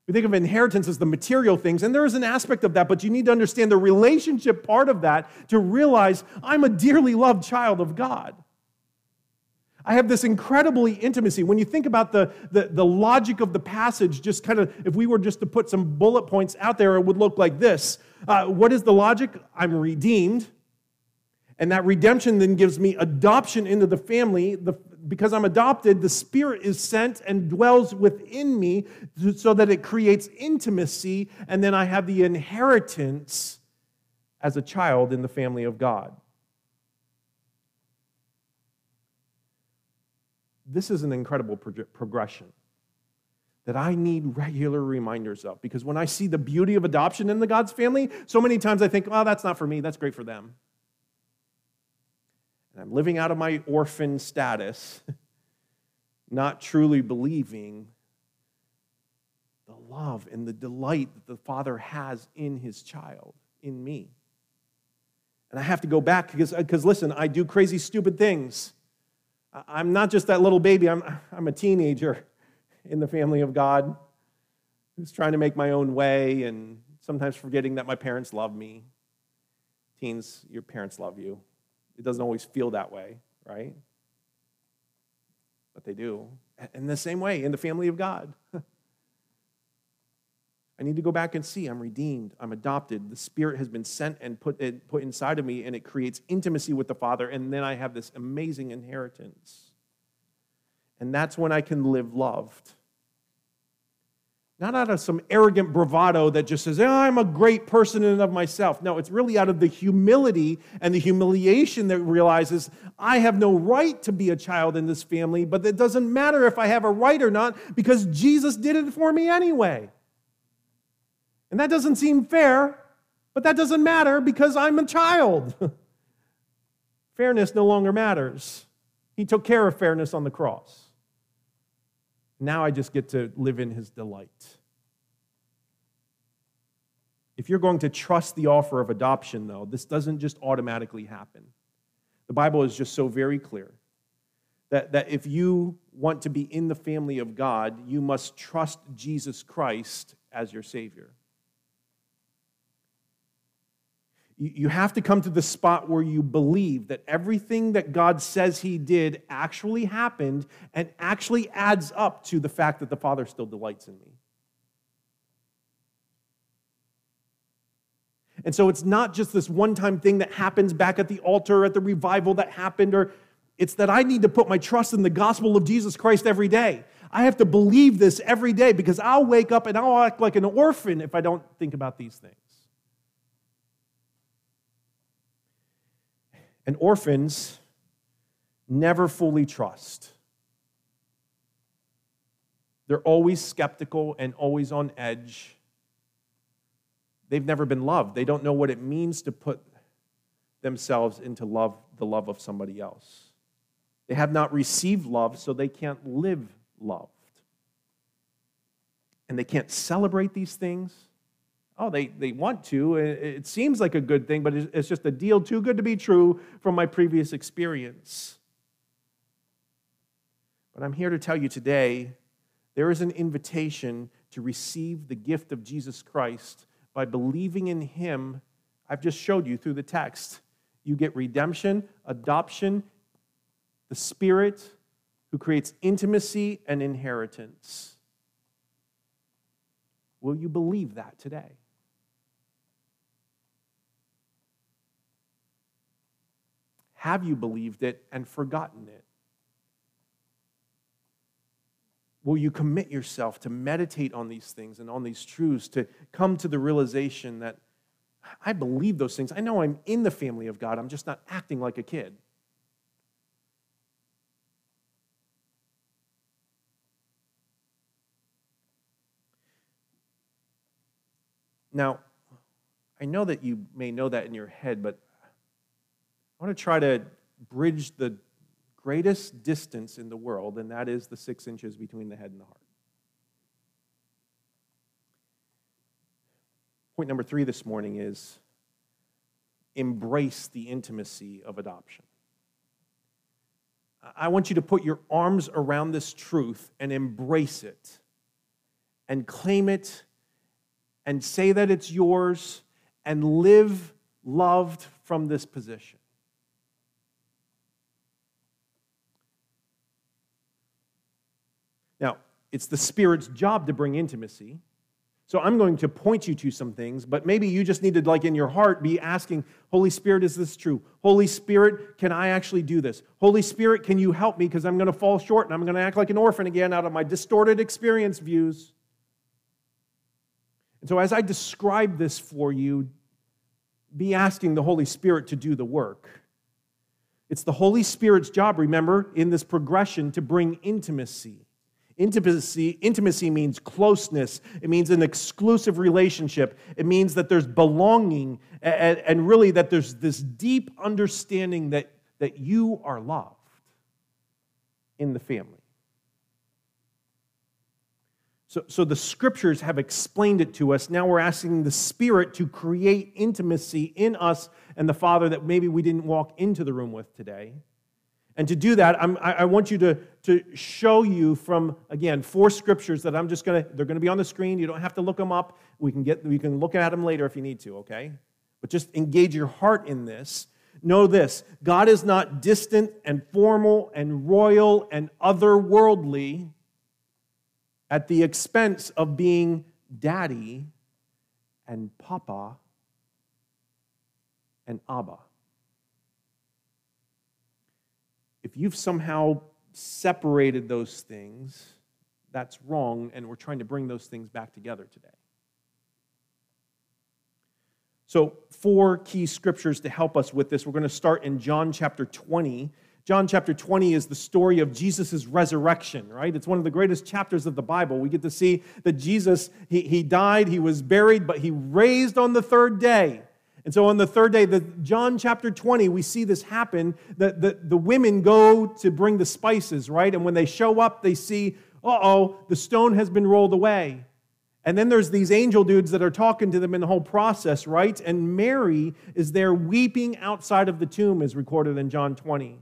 We think of inheritance as the material things, and there is an aspect of that, but you need to understand the relationship part of that to realize I'm a dearly loved child of God. I have this incredibly intimacy. When you think about the, the, the, logic of the passage, just kind of, if we were just to put some bullet points out there, it would look like this. Uh, what is the logic? I'm redeemed. And that redemption then gives me adoption into the family. The, because I'm adopted, the Spirit is sent and dwells within me so that it creates intimacy, and then I have the inheritance as a child in the family of God. this is an incredible progression that I need regular reminders of. Because when I see the beauty of adoption in the God's family, so many times I think, oh, that's not for me, that's great for them. And I'm living out of my orphan status, not truly believing the love and the delight that the Father has in his child, in me. And I have to go back because, uh, because listen, I do crazy, stupid things. I'm not just that little baby, I'm, I'm a teenager in the family of God who's trying to make my own way and sometimes forgetting that my parents love me. Teens, your parents love you. It doesn't always feel that way, right? But they do. In the same way, in the family of God. I need to go back and see I'm redeemed, I'm adopted. The Spirit has been sent and put, it, put inside of me, and it creates intimacy with the Father. And then I have this amazing inheritance. And that's when I can live loved. Not out of some arrogant bravado that just says, oh, I'm a great person in and of myself. No, it's really out of the humility and the humiliation that realizes I have no right to be a child in this family, but it doesn't matter if I have a right or not because Jesus did it for me anyway. And that doesn't seem fair, but that doesn't matter because I'm a child. fairness no longer matters. He took care of fairness on the cross. Now I just get to live in his delight. If you're going to trust the offer of adoption, though, this doesn't just automatically happen. The Bible is just so very clear that, that if you want to be in the family of God, you must trust Jesus Christ as your Savior. You have to come to the spot where you believe that everything that God says He did actually happened and actually adds up to the fact that the Father still delights in me. And so it's not just this one time thing that happens back at the altar, at the revival that happened, or it's that I need to put my trust in the gospel of Jesus Christ every day. I have to believe this every day because I'll wake up and I'll act like an orphan if I don't think about these things. And orphans never fully trust. They're always skeptical and always on edge. They've never been loved. They don't know what it means to put themselves into love, the love of somebody else. They have not received love, so they can't live loved. And they can't celebrate these things. Oh, they, they want to. It seems like a good thing, but it's just a deal too good to be true from my previous experience. But I'm here to tell you today there is an invitation to receive the gift of Jesus Christ by believing in Him. I've just showed you through the text. You get redemption, adoption, the Spirit who creates intimacy and inheritance. Will you believe that today? Have you believed it and forgotten it? Will you commit yourself to meditate on these things and on these truths, to come to the realization that I believe those things? I know I'm in the family of God, I'm just not acting like a kid. Now, I know that you may know that in your head, but I want to try to bridge the greatest distance in the world, and that is the six inches between the head and the heart. Point number three this morning is embrace the intimacy of adoption. I want you to put your arms around this truth and embrace it and claim it and say that it's yours and live loved from this position. Now, it's the Spirit's job to bring intimacy. So I'm going to point you to some things, but maybe you just need to, like in your heart, be asking, Holy Spirit, is this true? Holy Spirit, can I actually do this? Holy Spirit, can you help me? Because I'm going to fall short and I'm going to act like an orphan again out of my distorted experience views. And so as I describe this for you, be asking the Holy Spirit to do the work. It's the Holy Spirit's job, remember, in this progression to bring intimacy. Intimacy, intimacy means closeness. It means an exclusive relationship. It means that there's belonging and, and really that there's this deep understanding that, that you are loved in the family. So, so the scriptures have explained it to us. Now we're asking the Spirit to create intimacy in us and the Father that maybe we didn't walk into the room with today. And to do that, I'm, i want you to, to show you from, again, four scriptures that I'm just going to, they're going to be on the screen. You don't have to look them up. We can, get, we can look at them later if you need to, okay? But just engage your heart in this. Know this God is not distant and formal and royal and otherworldly at the expense of being daddy and papa and Abba. If you've somehow separated those things, that's wrong, and we're trying to bring those things back together today. So, four key scriptures to help us with this. We're going to start in John chapter 20. John chapter 20 is the story of Jesus' resurrection, right? It's one of the greatest chapters of the Bible. We get to see that Jesus, he, he died, he was buried, but he raised on the third day. And so on the third day, the John chapter 20, we see this happen. That the, the women go to bring the spices, right? And when they show up, they see, uh oh, the stone has been rolled away. And then there's these angel dudes that are talking to them in the whole process, right? And Mary is there weeping outside of the tomb, as recorded in John 20.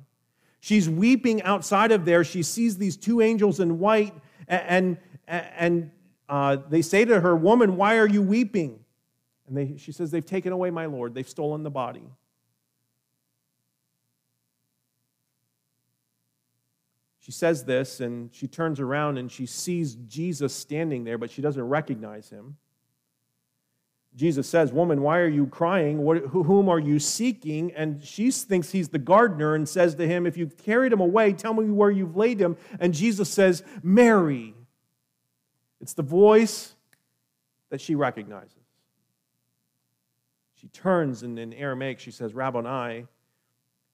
She's weeping outside of there. She sees these two angels in white, and, and, and uh, they say to her, Woman, why are you weeping? And they, she says, They've taken away my Lord, they've stolen the body. She says this, and she turns around and she sees Jesus standing there, but she doesn't recognize him. Jesus says, Woman, why are you crying? What, whom are you seeking? And she thinks he's the gardener and says to him, If you've carried him away, tell me where you've laid him. And Jesus says, Mary. It's the voice that she recognizes. She turns, and in Aramaic, she says, Rabboni.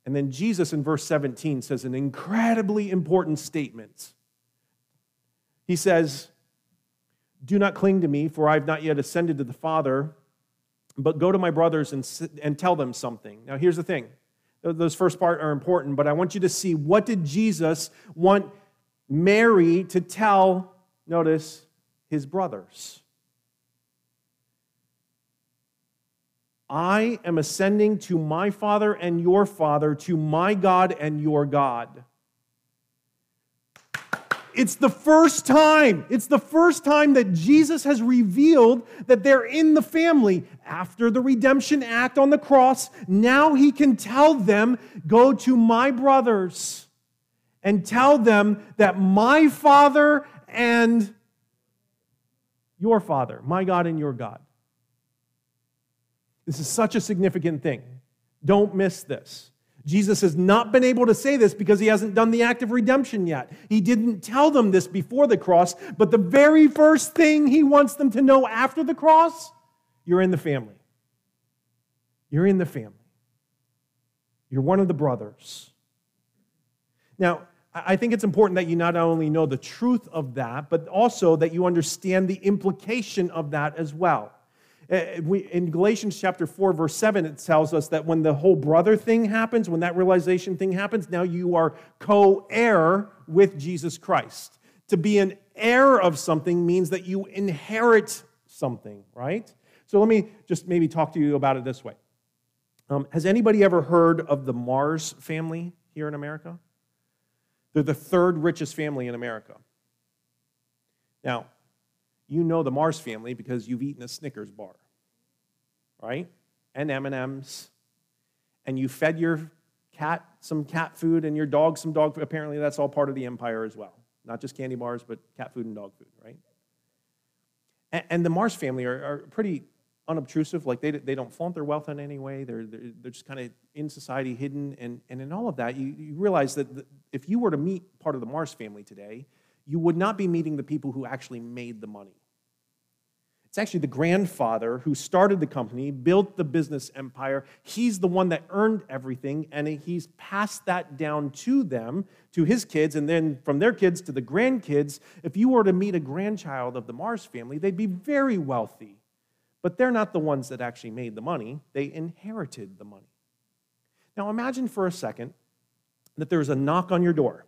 And then Jesus in verse 17 says an incredibly important statement. He says, Do not cling to me, for I have not yet ascended to the Father, but go to my brothers and, and tell them something. Now, here's the thing those first part are important, but I want you to see what did Jesus want Mary to tell, notice, his brothers. I am ascending to my Father and your Father, to my God and your God. It's the first time, it's the first time that Jesus has revealed that they're in the family. After the redemption act on the cross, now he can tell them, Go to my brothers and tell them that my Father and your Father, my God and your God, this is such a significant thing. Don't miss this. Jesus has not been able to say this because he hasn't done the act of redemption yet. He didn't tell them this before the cross, but the very first thing he wants them to know after the cross you're in the family. You're in the family. You're one of the brothers. Now, I think it's important that you not only know the truth of that, but also that you understand the implication of that as well. Uh, in Galatians chapter 4, verse 7, it tells us that when the whole brother thing happens, when that realization thing happens, now you are co heir with Jesus Christ. To be an heir of something means that you inherit something, right? So let me just maybe talk to you about it this way. Um, has anybody ever heard of the Mars family here in America? They're the third richest family in America. Now, you know the Mars family because you've eaten a Snickers bar, right? And M&Ms. And you fed your cat some cat food and your dog some dog food. Apparently that's all part of the empire as well. Not just candy bars, but cat food and dog food, right? And, and the Mars family are, are, pretty unobtrusive. Like they, they don't flaunt their wealth in any way. They're, they're, they're just kind of in society, hidden. And, and in all of that, you, you realize that the, if you were to meet part of the Mars family today, you would not be meeting the people who actually made the money. Actually the grandfather who started the company, built the business empire. He's the one that earned everything, and he's passed that down to them, to his kids, and then from their kids to the grandkids. If you were to meet a grandchild of the Mars family, they'd be very wealthy. But they're not the ones that actually made the money, they inherited the money. Now imagine for a second that there's a knock on your door.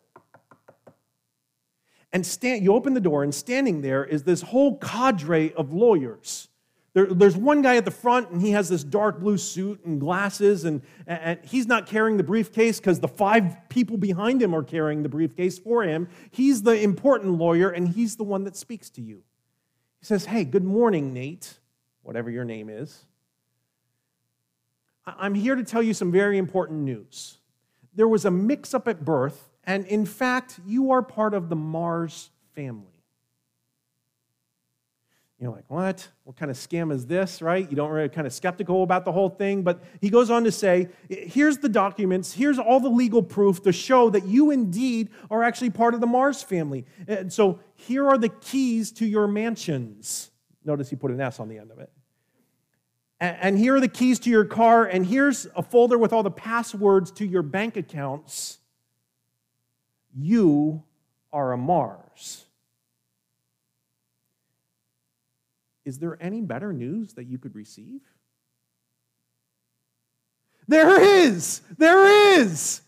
And stand, you open the door, and standing there is this whole cadre of lawyers. There, there's one guy at the front, and he has this dark blue suit and glasses, and, and he's not carrying the briefcase because the five people behind him are carrying the briefcase for him. He's the important lawyer, and he's the one that speaks to you. He says, Hey, good morning, Nate, whatever your name is. I'm here to tell you some very important news. There was a mix up at birth and in fact, you are part of the Mars family. You're like, what? What kind of scam is this, right? You don't really kind of skeptical about the whole thing. But he goes on to say, here's the documents, here's all the legal proof to show that you indeed are actually part of the Mars family. And so here are the keys to your mansions. Notice he put an S on the end of it. And here are the keys to your car, and here's a folder with all the passwords to your bank accounts. You are a Mars. Is there any better news that you could receive? There is! There is!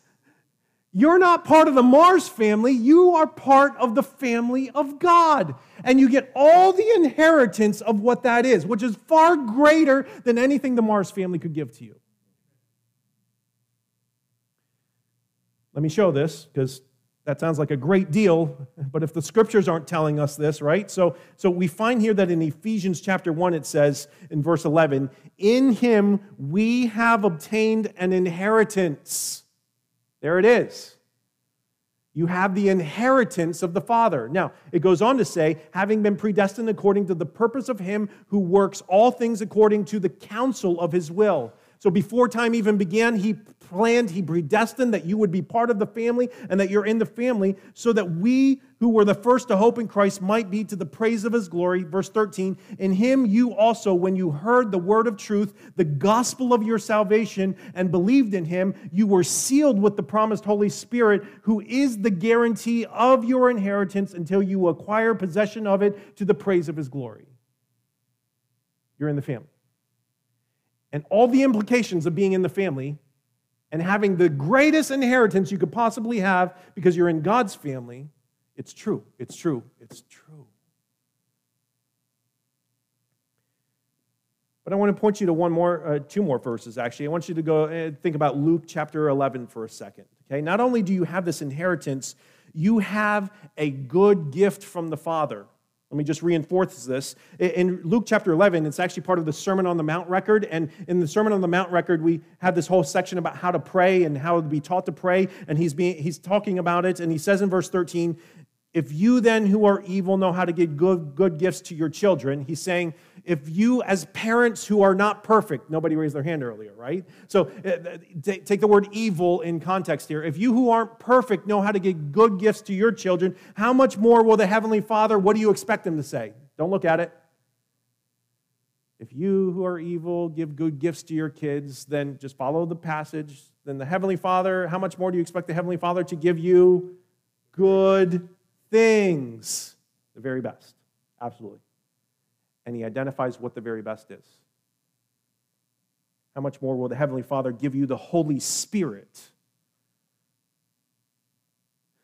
You're not part of the Mars family, you are part of the family of God. And you get all the inheritance of what that is, which is far greater than anything the Mars family could give to you. Let me show this because that sounds like a great deal, but if the scriptures aren't telling us this, right? So, so we find here that in Ephesians chapter 1, it says in verse 11, In him we have obtained an inheritance. There it is. You have the inheritance of the Father. Now, it goes on to say, having been predestined according to the purpose of him who works all things according to the counsel of his will so before time even began, he planned, he predestined that you would be part of the family and that you're in the family so that we who were the first to hope in Christ might be to the praise of his glory. Verse 13, in him you also, when you heard the word of truth, the gospel of your salvation, and believed in him, you were sealed with the promised Holy Spirit, who is the guarantee of your inheritance until you acquire possession of it to the praise of his glory. You're in the family and all the implications of being in the family and having the greatest inheritance you could possibly have because you're in God's family, it's true. It's true. It's true. But I want to point you to one more, uh, two more verses actually. I want you to go uh, think about Luke chapter 11 for a second. Okay, not only do you have this inheritance, you have a good gift from the Father. Let me just reinforce this. In Luke chapter 11, it's actually part of the Sermon on the Mount record. And in the Sermon on the Mount record, we have this whole section about how to pray and how to be taught to pray. And he's, being, he's talking about it. And he says in verse 13, if you then who are evil know how to give good, good gifts to your children, he's saying, if you as parents who are not perfect, nobody raised their hand earlier, right? So uh, take the word evil in context here. If you who aren't perfect know how to give good gifts to your children, how much more will the Heavenly Father, what do you expect him to say? Don't look at it. If you who are evil give good gifts to your kids, then just follow the passage. Then the Heavenly Father, how much more do you expect the Heavenly Father to give you? Good things, the very best. Absolutely. And he identifies what the very best is. How much more will the Heavenly Father give you the Holy Spirit?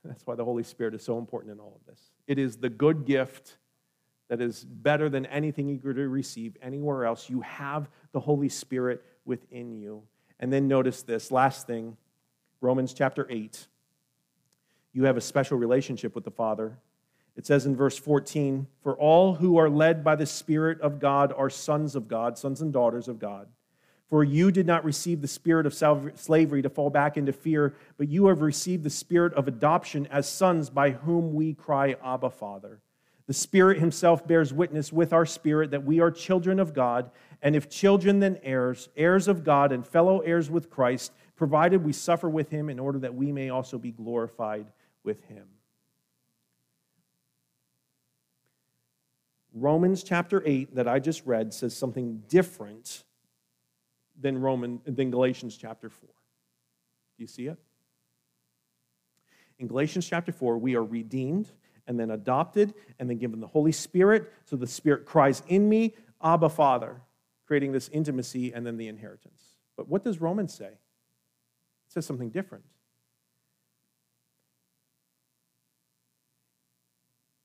That's why the Holy Spirit is so important in all of this. It is the good gift that is better than anything you could receive anywhere else. You have the Holy Spirit within you. And then notice this last thing Romans chapter 8 you have a special relationship with the Father. It says in verse 14, For all who are led by the Spirit of God are sons of God, sons and daughters of God. For you did not receive the spirit of slavery to fall back into fear, but you have received the spirit of adoption as sons by whom we cry, Abba, Father. The Spirit Himself bears witness with our spirit that we are children of God, and if children, then heirs, heirs of God, and fellow heirs with Christ, provided we suffer with Him in order that we may also be glorified with him. Romans chapter 8 that I just read says something different than Roman than Galatians chapter 4. Do you see it? In Galatians chapter 4, we are redeemed and then adopted and then given the Holy Spirit. So the Spirit cries in me, Abba, Father, creating this intimacy and then the inheritance. But what does Romans say? It says something different.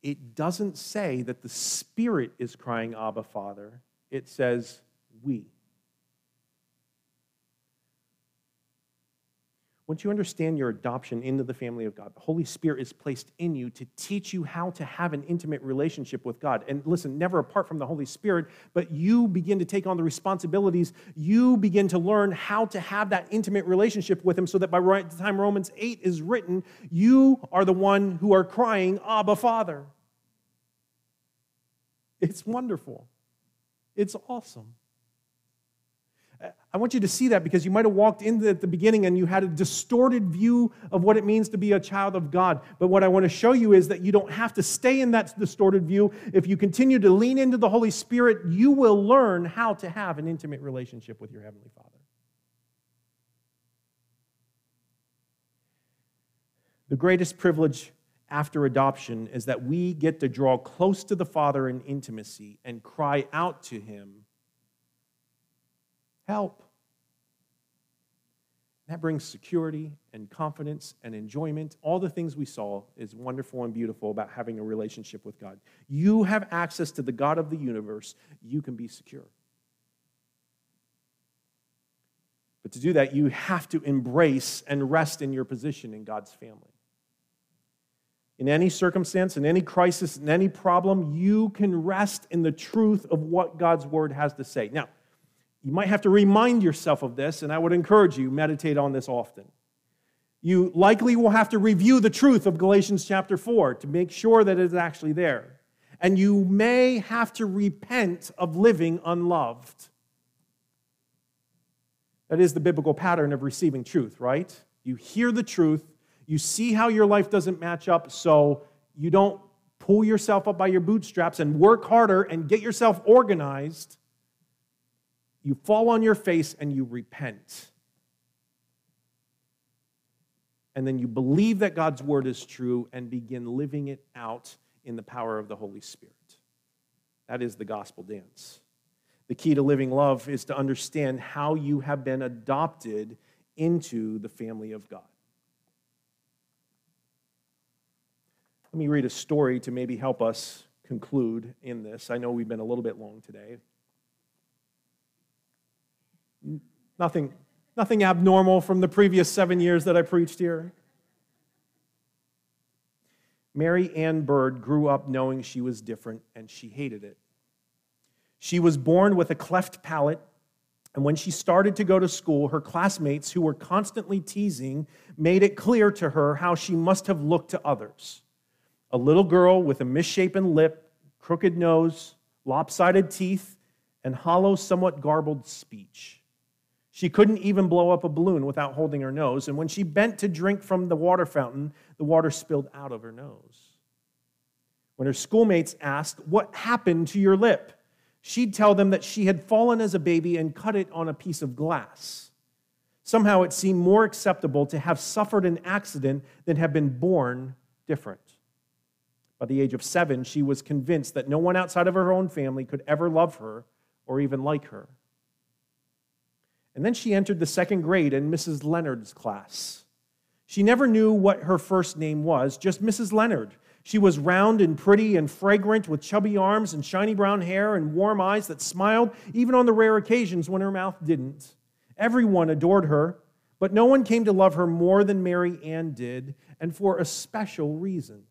It doesn't say that the Spirit is crying, Abba, Father. It says, we. Once you understand your adoption into the family of God, the Holy Spirit is placed in you to teach you how to have an intimate relationship with God. And listen, never apart from the Holy Spirit, but you begin to take on the responsibilities. You begin to learn how to have that intimate relationship with Him so that by the time Romans 8 is written, you are the one who are crying, Abba, Father. It's wonderful. It's awesome. I want you to see that because you might have walked in at the beginning and you had a distorted view of what it means to be a child of God. But what I want to show you is that you don't have to stay in that distorted view. If you continue to lean into the Holy Spirit, you will learn how to have an intimate relationship with your Heavenly Father. The greatest privilege after adoption is that we get to draw close to the Father in intimacy and cry out to Him help. That brings security and confidence and enjoyment. All the things we saw is wonderful and beautiful about having a relationship with God. You have access to the God of the universe, you can be secure. But to do that, you have to embrace and rest in your position in God's family. In any circumstance, in any crisis, in any problem, you can rest in the truth of what God's word has to say. Now, you might have to remind yourself of this, and I would encourage you meditate on this often. You likely will have to review the truth of Galatians chapter 4 to make sure that it is actually there. And you may have to repent of living unloved. That is the biblical pattern of receiving truth, right? You hear the truth, you see how your life doesn't match up, so you don't pull yourself up by your bootstraps and work harder and get yourself organized you fall on your face and you repent. And then you believe that God's word is true and begin living it out in the power of the Holy Spirit. That is the gospel dance. The key to living love is to understand how you have been adopted into the family of God. Let me read a story to maybe help us conclude in this. I know we've been a little bit long today. Nothing, nothing abnormal from the previous seven years that I preached here. Mary Ann Bird grew up knowing she was different and she hated it. She was born with a cleft palate, and when she started to go to school, her classmates, who were constantly teasing, made it clear to her how she must have looked to others. A little girl with a misshapen lip, crooked nose, lopsided teeth, and hollow, somewhat garbled speech. She couldn't even blow up a balloon without holding her nose, and when she bent to drink from the water fountain, the water spilled out of her nose. When her schoolmates asked, What happened to your lip? she'd tell them that she had fallen as a baby and cut it on a piece of glass. Somehow it seemed more acceptable to have suffered an accident than have been born different. By the age of seven, she was convinced that no one outside of her own family could ever love her or even like her. And then she entered the second grade in Mrs. Leonard's class. She never knew what her first name was, just Mrs. Leonard. She was round and pretty and fragrant with chubby arms and shiny brown hair and warm eyes that smiled even on the rare occasions when her mouth didn't. Everyone adored her, but no one came to love her more than Mary Ann did, and for a special reason.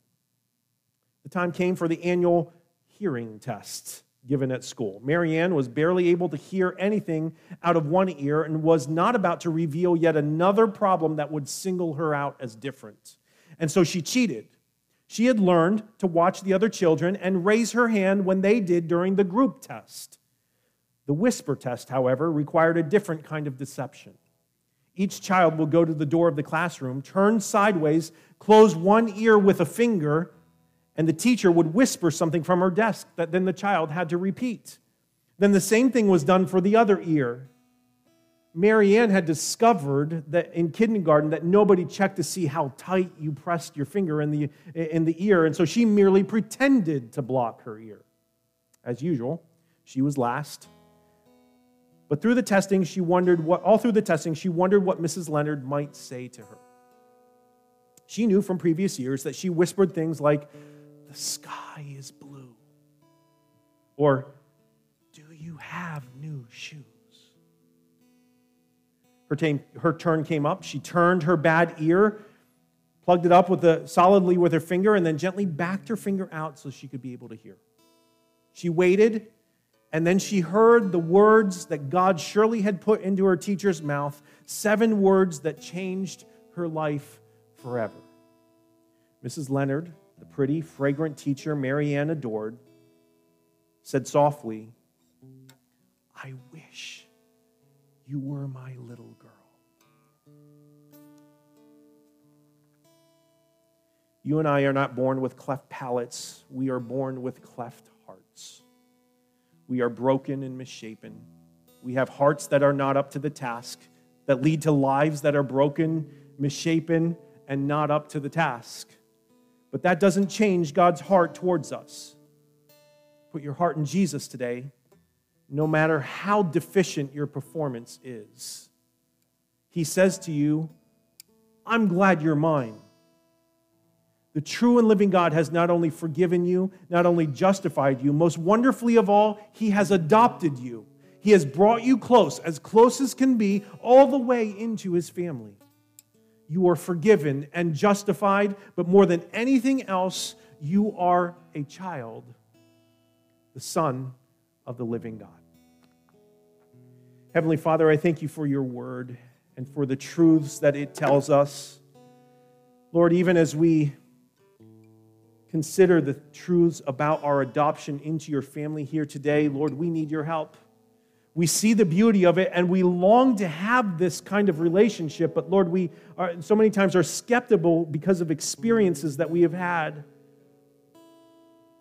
The time came for the annual hearing test given at school. Mary Ann was barely able to hear anything out of one ear and was not about to reveal yet another problem that would single her out as different. And so she cheated. She had learned to watch the other children and raise her hand when they did during the group test. The whisper test, however, required a different kind of deception. Each child will go to the door of the classroom, turn sideways, close one ear with a finger, and the teacher would whisper something from her desk that then the child had to repeat. Then the same thing was done for the other ear. Mary Ann had discovered that in kindergarten that nobody checked to see how tight you pressed your finger in the, in the ear, and so she merely pretended to block her ear. As usual, she was last. But through the testing, she wondered what, all through the testing, she wondered what Mrs. Leonard might say to her. She knew from previous years that she whispered things like, The sky is blue, or Do you have new shoes? Her, her turn came up. She turned her bad ear, plugged it up with the, solidly with her finger, and then gently backed her finger out so she could be able to hear. She waited, and then she heard the words that God surely had put into her teacher's mouth seven words that changed her life forever. Mrs. Leonard, the pretty, fragrant teacher Mary Ann adored, said softly, I wish you were my little girl. You and I are not born with cleft palates, we are born with cleft hearts. We are broken and misshapen. We have hearts that are not up to the task, that lead to lives that are broken, misshapen, and not up to the task. But that doesn't change God's heart towards us. Put your heart in Jesus today, no matter how deficient your performance is. He says to you, I'm glad you're mine. The true and living God has not only forgiven you, not only justified you, most wonderfully of all, He has adopted you. He has brought you close, as close as can be, all the way into His family. You are forgiven and justified, but more than anything else, you are a child, the Son of the living God. Heavenly Father, I thank you for your word and for the truths that it tells us. Lord, even as we consider the truths about our adoption into your family here today, Lord, we need your help. We see the beauty of it and we long to have this kind of relationship, but Lord, we are, so many times are skeptical because of experiences that we have had.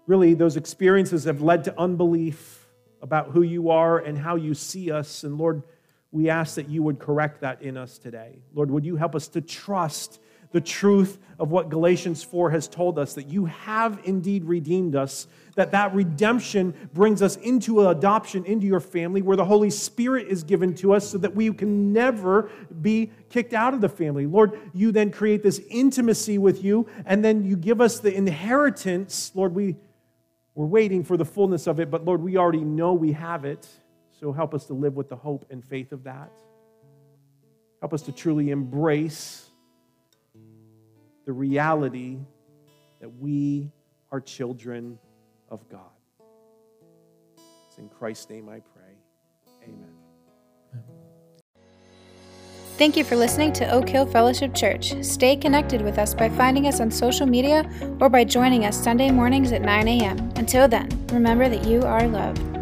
Really, those experiences have led to unbelief about who you are and how you see us. And Lord, we ask that you would correct that in us today. Lord, would you help us to trust the truth of what Galatians 4 has told us that you have indeed redeemed us, that that redemption brings us into adoption into your family where the Holy Spirit is given to us so that we can never be kicked out of the family. Lord, you then create this intimacy with you and then you give us the inheritance. Lord, we we're waiting for the fullness of it, but Lord, we already know we have it. So help us to live with the hope and faith of that. Help us to truly embrace the reality that we are children of God. It's in Christ's name I pray. Amen. Thank you for listening to Oak Hill Fellowship Church. Stay connected with us by finding us on social media or by joining us Sunday mornings at 9 a.m. Until then, remember that you are loved.